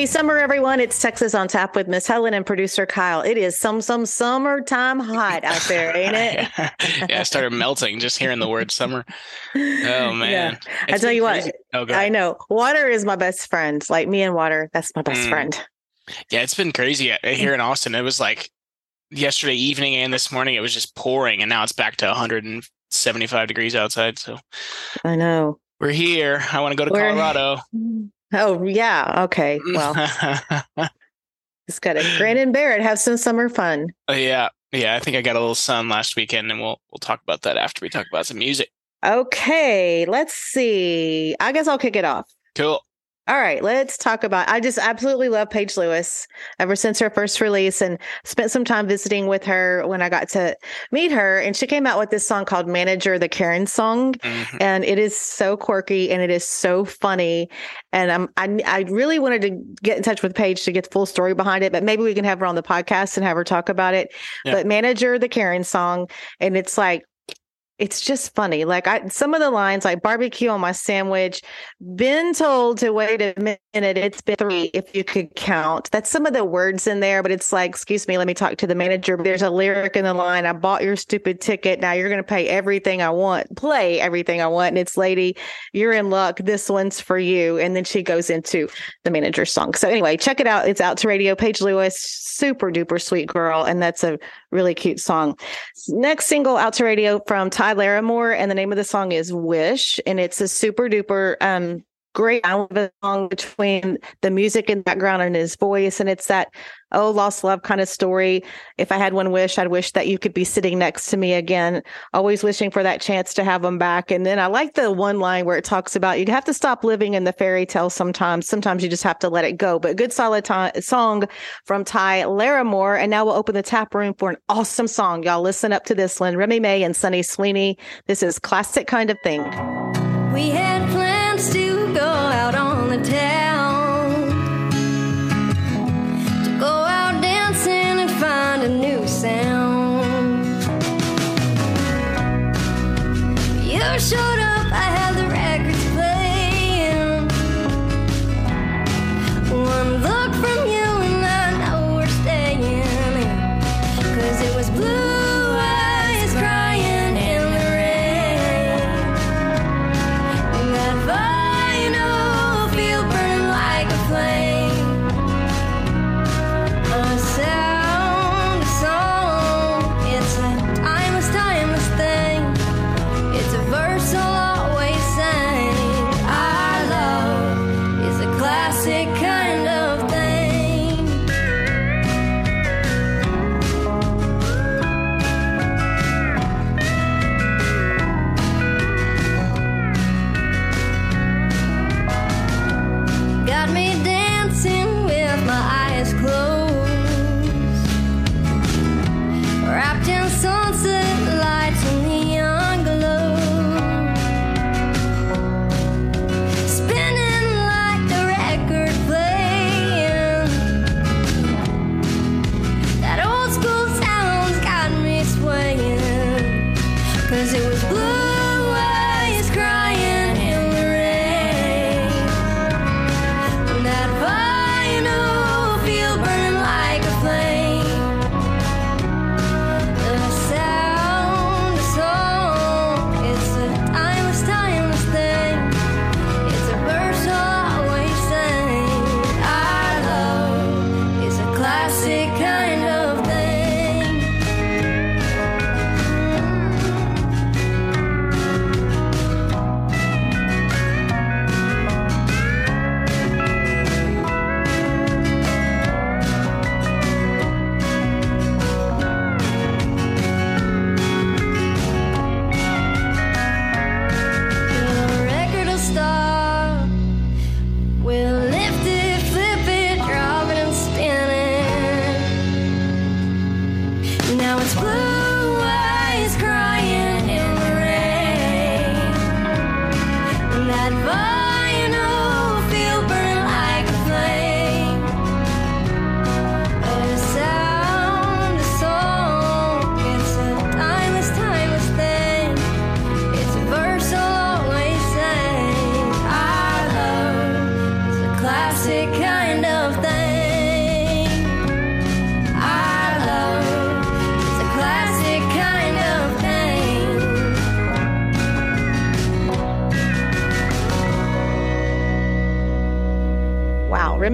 Happy summer, everyone. It's Texas on Tap with Miss Helen and producer Kyle. It is some, some summertime hot out there, ain't it? yeah, I started melting just hearing the word summer. Oh, man. Yeah. I tell you crazy. what, oh, I know water is my best friend. Like me and water, that's my best mm. friend. Yeah, it's been crazy here in Austin. It was like yesterday evening and this morning, it was just pouring, and now it's back to 175 degrees outside. So I know. We're here. I want to go to We're... Colorado. Oh yeah. Okay. Well, just got to grin and bear it. Have some summer fun. Uh, yeah. Yeah. I think I got a little sun last weekend, and we'll we'll talk about that after we talk about some music. Okay. Let's see. I guess I'll kick it off. Cool. All right, let's talk about. I just absolutely love Paige Lewis ever since her first release, and spent some time visiting with her when I got to meet her. And she came out with this song called "Manager," the Karen song, mm-hmm. and it is so quirky and it is so funny. And I'm, I, I really wanted to get in touch with Paige to get the full story behind it, but maybe we can have her on the podcast and have her talk about it. Yeah. But "Manager," the Karen song, and it's like it's just funny. Like I some of the lines like barbecue on my sandwich, been told to wait a minute, it's been three if you could count. That's some of the words in there, but it's like, excuse me, let me talk to the manager. There's a lyric in the line, I bought your stupid ticket. Now you're gonna pay everything I want, play everything I want. And it's lady, you're in luck. This one's for you. And then she goes into the manager's song. So anyway, check it out. It's out to radio. Paige Lewis, super duper sweet girl. And that's a really cute song. Next single out to radio from Ty Laramore, and the name of the song is Wish, and it's a super duper um great song between the music in the background and his voice. And it's that, oh, lost love kind of story. If I had one wish, I'd wish that you could be sitting next to me again, always wishing for that chance to have them back. And then I like the one line where it talks about you have to stop living in the fairy tale sometimes. Sometimes you just have to let it go. But good solid song from Ty Laramore. And now we'll open the tap room for an awesome song. Y'all listen up to this one. Remi Mae and Sunny Sweeney. This is classic kind of thing. We had plans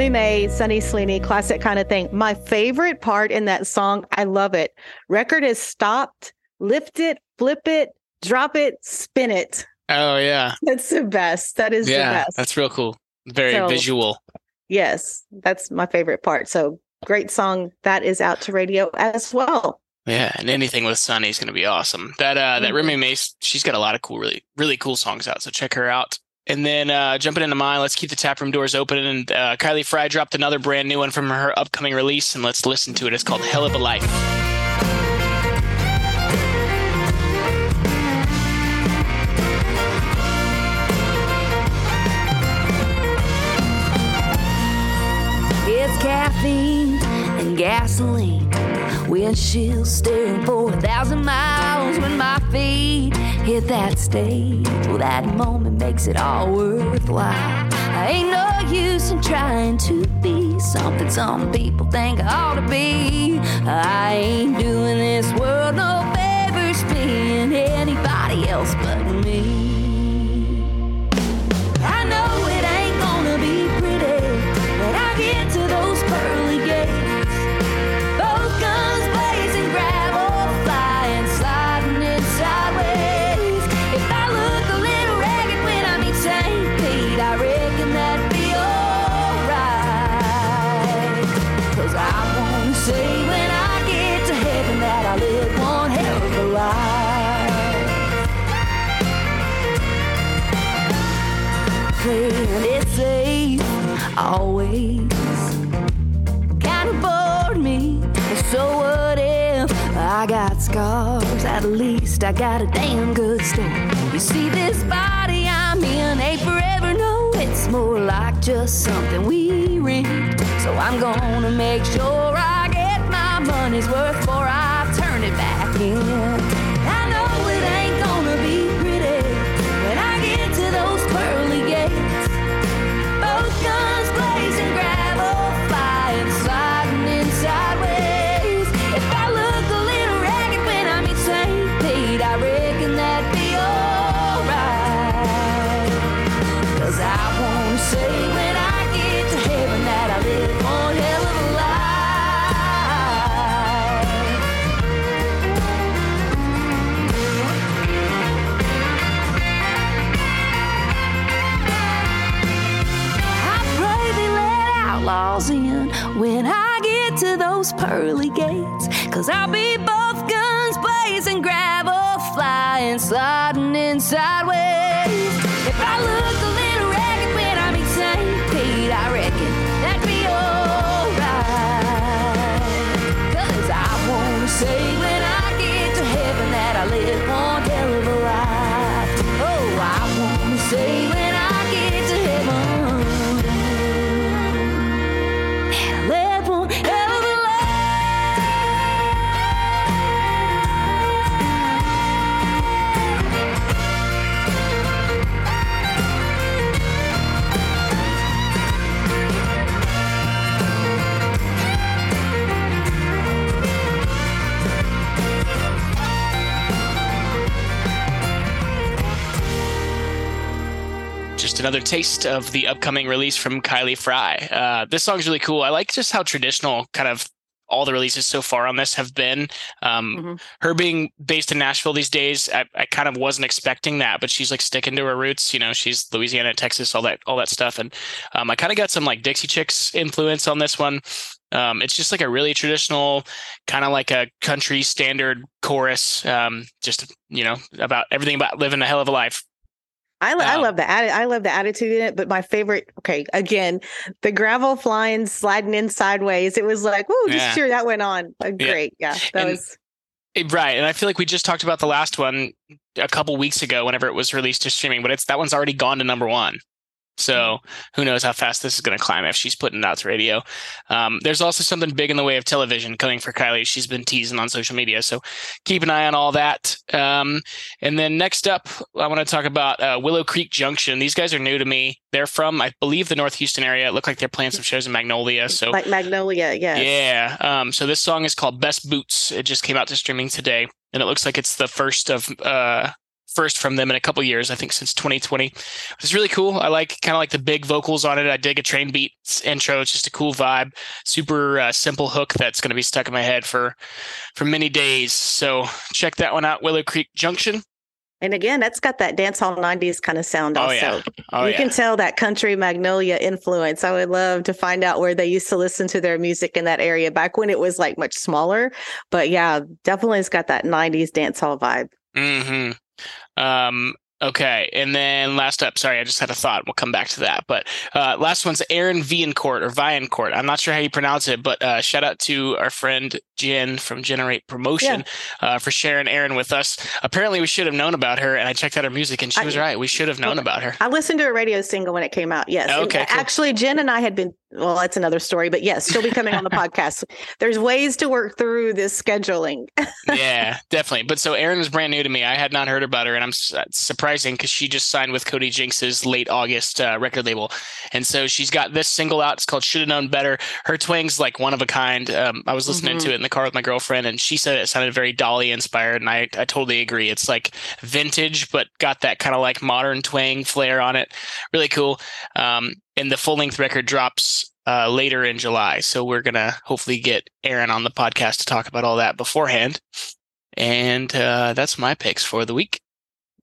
Remi Mae, Sunny Sweeney, classic kind of thing. My favorite part in that song, I love it. Record is stopped, lift it, flip it, drop it, spin it. Oh yeah, That's the best. That is the best. that's real cool. Very So- visual. yes, that's my favorite part. So great song. That is out to radio as well. Yeah, and anything with Sunny is going to be awesome. That uh, that Mhm. Remy Mace, she's got a lot of cool, really, really cool songs out. So check her out. And then uh, jumping into mine, let's keep the tap room doors open. And uh, Kylie Frey dropped another brand new one from her upcoming release, and let's listen to it. It's called Hell of a Life. It's caffeine and gasoline. Windshield staring for a thousand miles when my feet hit that stage. Well, that moment makes it all worthwhile. I ain't no use in trying to be something some people think I ought to be. I ain't doing this world no favors, being anybody else but me. Always. Kind of bored me so what if i got scars? At least i got a damn good story. You see this body i'm in ain't forever no it's more like just something we rent so i'm gonna make sure i get my money's worth before i turn it back in to those pearly gates. Cause I'll be both guns blazing, gravel flying, sliding in sideways. If I look a little ragged when I meet St. Pete, I reckon that'd be alright. Cause I wanna say another taste of the upcoming release from Kylie Frey. Uh, this song's really cool. I like just how traditional kind of all the releases so far on this have been. Um, Mhm. Her being based in Nashville these days, I, I kind of wasn't expecting that, but she's like sticking to her roots. You know, she's Louisiana, Texas, all that, all that stuff. And um, I kind of got some like Dixie Chicks influence on this one. Um, it's just like a really traditional, kind of like a country standard chorus. Um, just you know about everything about living a hell of a life. I, lo- I Um, love the I love the attitude in it, but my favorite, okay, again, the gravel flying, sliding in sideways. It was like, whoa, just Yeah. cheer that went on. Uh, Great, yeah, that And- was Eh, Right, and I feel like we just talked about the last one a couple weeks ago, whenever it was released to streaming, but it's that one's already gone to number one. So who knows how fast this is going to climb if she's putting it out to radio. Um, there's also something big in the way of television coming for Kylie. She's been teasing on social media, so keep an eye on all that. Um, and then next up, I want to talk about uh, Willow Creek Junction. These guys are new to me. They're from, I believe, the North Houston area. It looked like they're playing some shows in Magnolia. So like Magnolia. Yes. yeah. Um, so this song is called Best Boots. It just came out to streaming today, and it looks like it's the first of uh, first from them in a couple years. I think since 2020. It's really cool. I like kind of like the big vocals on it. I dig a train beat intro. It's just a cool vibe. Super uh, simple hook that's going to be stuck in my head for for many days. So check that one out. Willow Creek Junction. And again, that's got that dancehall 90s kind of sound Oh also. yeah. Oh you yeah. can tell that country magnolia influence. I would love to find out where they used to listen to their music in that area back when it was like much smaller. But yeah, definitely it's got that 90s dancehall vibe. hmm Um, okay, and then last up, sorry, I just had a thought. We'll come back to that. But uh, last one's Erin Viancourt or Viancourt. I'm not sure how you pronounce it, but uh, shout out to our friend Jen from Generate Promotion uh, for sharing Erin with us. Apparently, we should have known about her, and I checked out her music, and she I- was right. We should have known about her. I listened to a radio single when it came out. Yes. Okay, cool. Actually, Jen and I had been, well, that's another story, but yes, she'll be coming on the podcast. There's ways to work through this scheduling. yeah, definitely. But so Erin was brand new to me. I had not heard about her, and I'm uh, surprising because she just signed with Cody Jinks's late August uh, record label, and so she's got this single out. It's called "Should Have Known Better." Her twang's like one of a kind. Um, I was listening to it in the car with my girlfriend, and she said it sounded very Dolly inspired, and I I totally agree. It's like vintage, but got that kind of like modern twang flair on it. Really cool. Um, and the full length record drops uh, later in July. So we're gonna hopefully get Erin on the podcast to talk about all that beforehand. And uh, that's my picks for the week.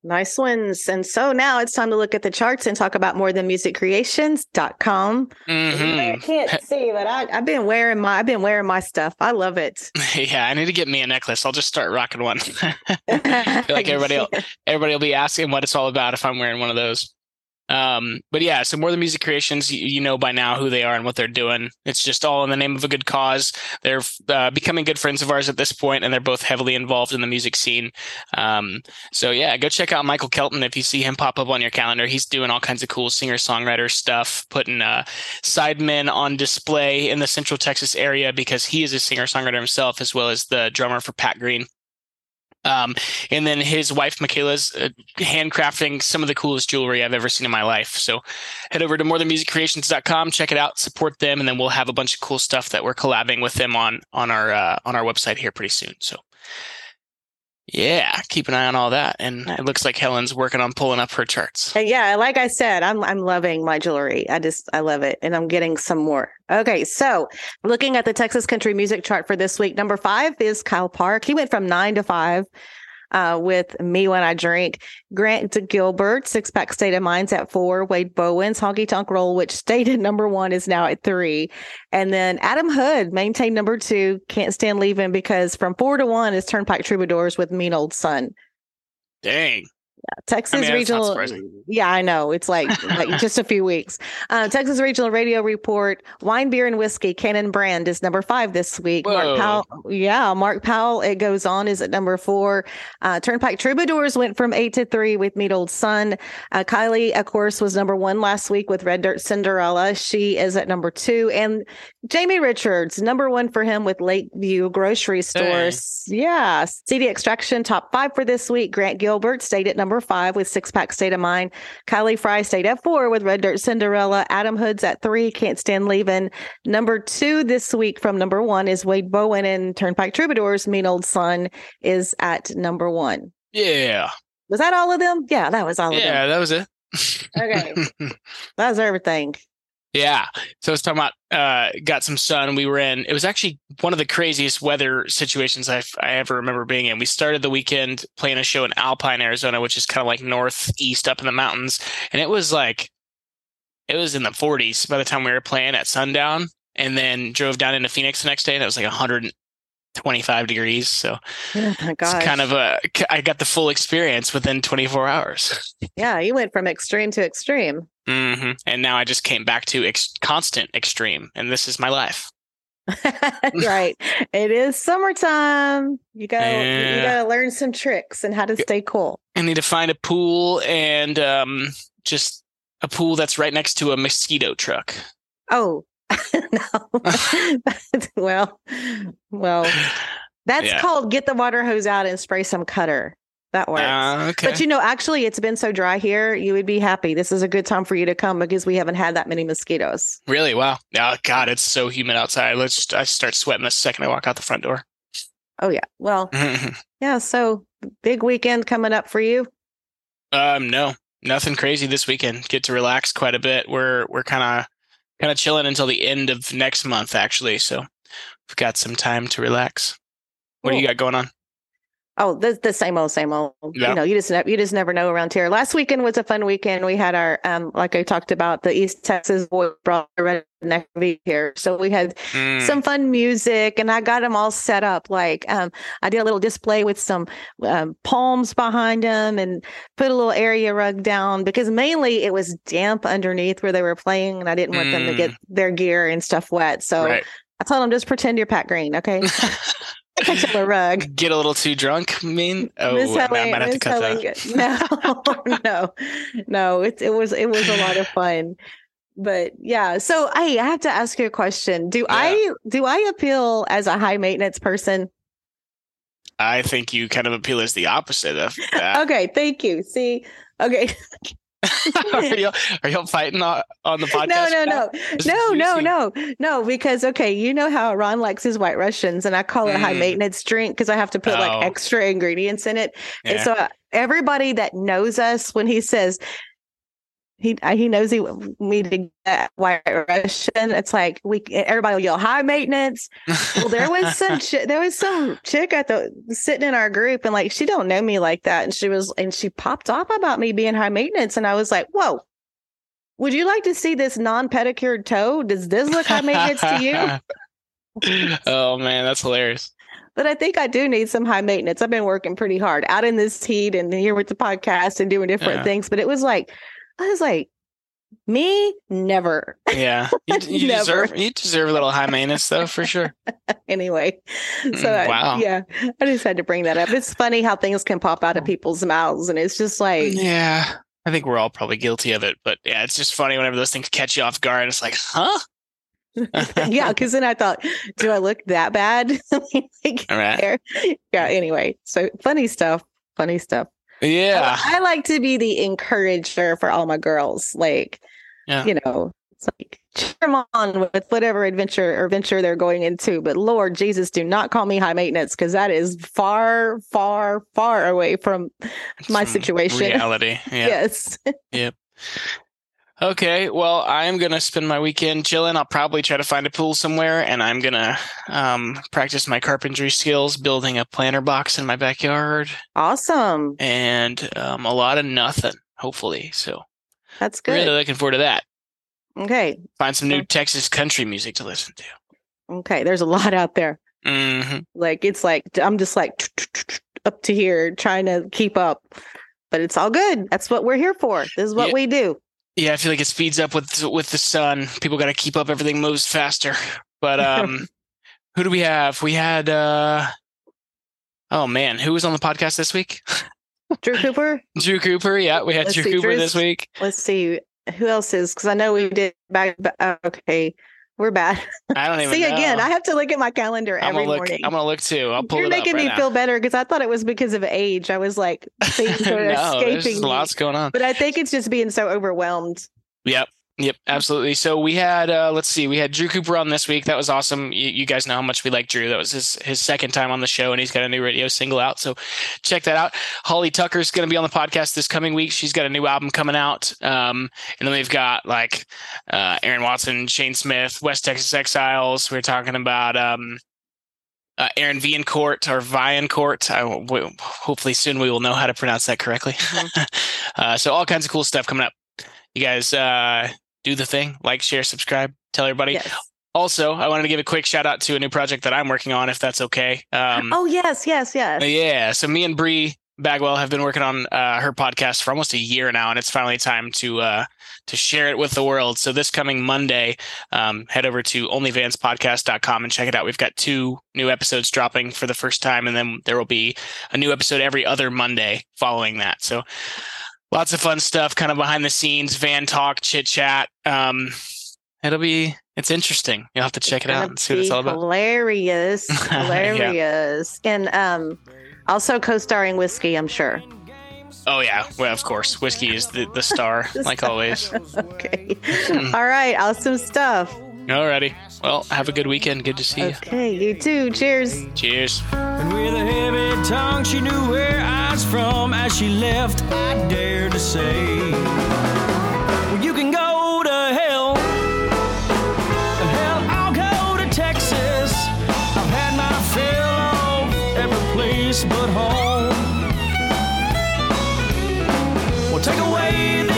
Nice ones. And so now it's time to look at the charts and talk about more than musiccreations.com. hmm I can't see, but I, I've been wearing my I've been wearing my stuff. I love it. Yeah, I need to get me a necklace. I'll just start rocking one. Like everybody else, everybody will be asking what it's all about if I'm wearing one of those. Um, but yeah, so more than music creations, you, you know by now who they are and what they're doing. It's just all in the name of a good cause. They're uh, becoming good friends of ours at this point, and they're both heavily involved in the music scene. Um, so yeah, go check out Michael Kelton if you see him pop up on your calendar. He's doing all kinds of cool singer songwriter stuff, putting uh, sidemen on display in the Central Texas area because he is a singer songwriter himself, as well as the drummer for Pat Green. Um, and then his wife Michaela's uh, handcrafting some of the coolest jewelry I've ever seen in my life. So head over to morethanmusiccreations.com, check it out, support them, and then we'll have a bunch of cool stuff that we're collabing with them on on our uh, on our website here pretty soon. So yeah, keep an eye on all that. And it looks like Helen's working on pulling up her charts. Yeah, like I said, I'm I'm loving my jewelry. I just I love it, and I'm getting some more. Okay, so looking at the Texas country music chart for this week, number five is Kyle Park. He went from nine to five. Uh, with me when I drink, Grant Gilbert, six pack state of mind's at four. Wade Bowen's honky tonk roll, which stayed at number one, is now at three. And then Adam Hood maintained number two. Can't stand leaving because from four to one is Turnpike Troubadours with Mean Old Sun. Dang. Texas I mean, Regional. Yeah, I know. It's like like just a few weeks. Uh, Texas Regional Radio Report: Wine, beer, and whiskey. Cannon Brand is number five this week. Whoa. Mark Powell. Yeah, Mark Powell. It goes on is at number four. Uh, Turnpike Troubadours went from eight to three with Mean Old Sun. Uh, Kylie, of course, was number one last week with Red Dirt Cinderella. She is at number two, and Jamie Richards number one for him with Lakeview Grocery Stores. Yeah, CDX Traction top five for this week. Grant Gilbert stayed at number five with Six Pack State of Mind. Kylie Frey stayed at four with Red Dirt Cinderella. Adam Hood's at three. Can't stand leaving. Number two this week from number one is Wade Bowen and Turnpike Troubadours. Mean Old Sun is at number one. Yeah. Was that all of them? Yeah, that was all of them. Yeah, that was it. Okay, that was everything. Yeah. So I was talking about uh got some sun. We were in it was actually one of the craziest weather situations I've I ever remember being in. We started the weekend playing a show in Alpine, Arizona, which is kind of like northeast up in the mountains. And it was like it was in the forties by the time we were playing at sundown and then drove down into Phoenix the next day and it was like 125 degrees. So Oh it's kind of a I got the full experience within 24 hours. yeah, you went from extreme to extreme. Hmm And now I just came back to ex- constant extreme, and this is my life. right. It is summertime. You gotta you gotta learn some tricks and how to stay cool. I need to find a pool and um, just a pool that's right next to a mosquito truck. Oh no. well, well, that's Yeah. called get the water hose out and spray some cutter. That works. Uh, okay. But you know, actually, it's been so dry here. You would be happy. This is a good time for you to come because we haven't had that many mosquitoes. really? Wow. Oh, God, it's so humid outside. Let's just, I start sweating the second I walk out the front door. Oh yeah. Well, yeah. yeah. So big weekend coming up for you. Um, no, nothing crazy this weekend. Get to relax quite a bit. We're we're kind of kind of chilling until the end of next month, actually. So we've got some time to relax. What do you got going on? Oh, the, the same old, same old. Yeah. You know, you just ne- you just never know around here. Last weekend was a fun weekend. We had our um, like I talked about, the East Texas boy brought the redneck here, so we had Mm, some fun music, and I got them all set up. Like um, I did a little display with some um, palms behind them, and put a little area rug down because mainly it was damp underneath where they were playing, and I didn't want them to get their gear and stuff wet. So right. I told them just pretend you're Pat Green, okay? Catch a rug. Get a little too drunk. I mean, oh, Miss I might have to Miss that. No, no, no. It it was it was a lot of fun, but yeah. So I have to ask you a question. Do I do I appeal as a high maintenance person? I think you kind of appeal as the opposite of that. Okay, thank you. See, okay, are, y'all, are y'all fighting on, on the podcast? no, no, no, no, no, no, no. Because okay, you know how Ron likes his White Russians, and I call it a high Mm. maintenance drink because I have to put Oh. like extra ingredients in it. And so everybody that knows us, when he says he uh, he knows he me to get white Russian, it's like we everybody will yell high maintenance. Well, there was some chi- there was some chick at the sitting in our group, and like she don't know me like that, and she was and she popped off about me being high maintenance, and I was like, whoa. Would you like to see this non pedicured toe? Does this look high maintenance to you? oh man, that's hilarious. But I think I do need some high maintenance. I've been working pretty hard out in this heat and here with the podcast and doing different Yeah. things. But it was like, I was like, me never. Yeah, you, you Never. deserve you deserve a little high maintenance though, for sure. anyway, so Mm, I- wow. yeah, I just had to bring that up. It's funny how things can pop out of people's mouths, and it's just like, Yeah, I think we're all probably guilty of it, but yeah, it's just funny whenever those things catch you off guard. It's like, huh? yeah, because then I thought, do I look that bad? Like, All right. yeah. Anyway, so funny stuff. Funny stuff. I- Yeah, I, like to be the encourager for all my girls. Like, Yeah. you know, it's like cheer them on with whatever adventure or venture they're going into. But Lord Jesus, do not call me high maintenance because that is far, far, far away from my Some situation. reality. Yeah. yes. Okay, well, I'm gonna spend my weekend chilling. I'll probably try to find a pool somewhere, and I'm gonna um, practice my carpentry skills, building a planter box in my backyard, Awesome. and um, a lot of nothing, hopefully. So, That's good. really looking forward to that. Okay. Find some new Okay. Texas country music to listen to. Okay. There's a lot out there. hmm Like, it's like, I'm just like up to here trying to keep up. But it's all good. That's what we're here for. This is what Yeah. we do. Yeah, I feel like it speeds up with with the sun. People got to keep up. Everything moves faster. But um, who do we have? We had uh, oh man, who was on the podcast this week? Drew Cooper. Drew Cooper. Yeah, we had Let's Drew see, Cooper Drew's- this week. let's see who else is because I know we did back. ba- Okay, we're bad. I don't even see again. I have to look at my calendar I'm every look. morning. I'm gonna look too. I'll pull You're it up making right me now. feel better because I thought it was because of age. I was like things are no, there's escaping me. lots going on. But I think it's just being so overwhelmed. Yep. Yep, absolutely. So we had, uh, let's see, we had Drew Cooper on this week. That was awesome. You, you guys know how much we like Drew. That was his his second time on the show, and he's got a new radio single out. So check that out. Holly Tucker's going to be on the podcast this coming week. She's got a new album coming out. Um, and then we've got like uh, Aaron Watson, Shane Smith, West Texas Exiles. We're talking about um, uh, Erin Viancourt or Viancourt. I, w- hopefully soon we will know how to pronounce that correctly. uh, so all kinds of cool stuff coming up. You guys uh, do the thing, like, share, subscribe, tell everybody. Yes. Also, I wanted to give a quick shout out to a new project that I'm working on, if that's okay. Um, oh yes, yes, yes. yeah. So me and Bree Bagwell have been working on uh, her podcast for almost a year now, and it's finally time to uh, to share it with the world. So this coming Monday, um, head over to onlyvanspodcast.com and check it out. We've got two new episodes dropping for the first time, and then there will be a new episode every other Monday following that. So lots of fun stuff, kind of behind the scenes, van talk, chit chat. Um, it'll be it's interesting. You'll have to check it out and see what it's all about. Hilarious, Yeah. hilarious, and um, also co-starring whiskey. I'm sure. Oh yeah, well of course, whiskey is the, the star, like always. Okay. Mm. All right. Awesome stuff. Alrighty. Well, have a good weekend. Good to see you. Okay. You too. Cheers. Cheers. And with a heavy tongue, she knew where I was from. As she left, I dared to say, Well, you can go to hell. Hell, I'll go to Texas. I've had my fill of every place but home. Well, take away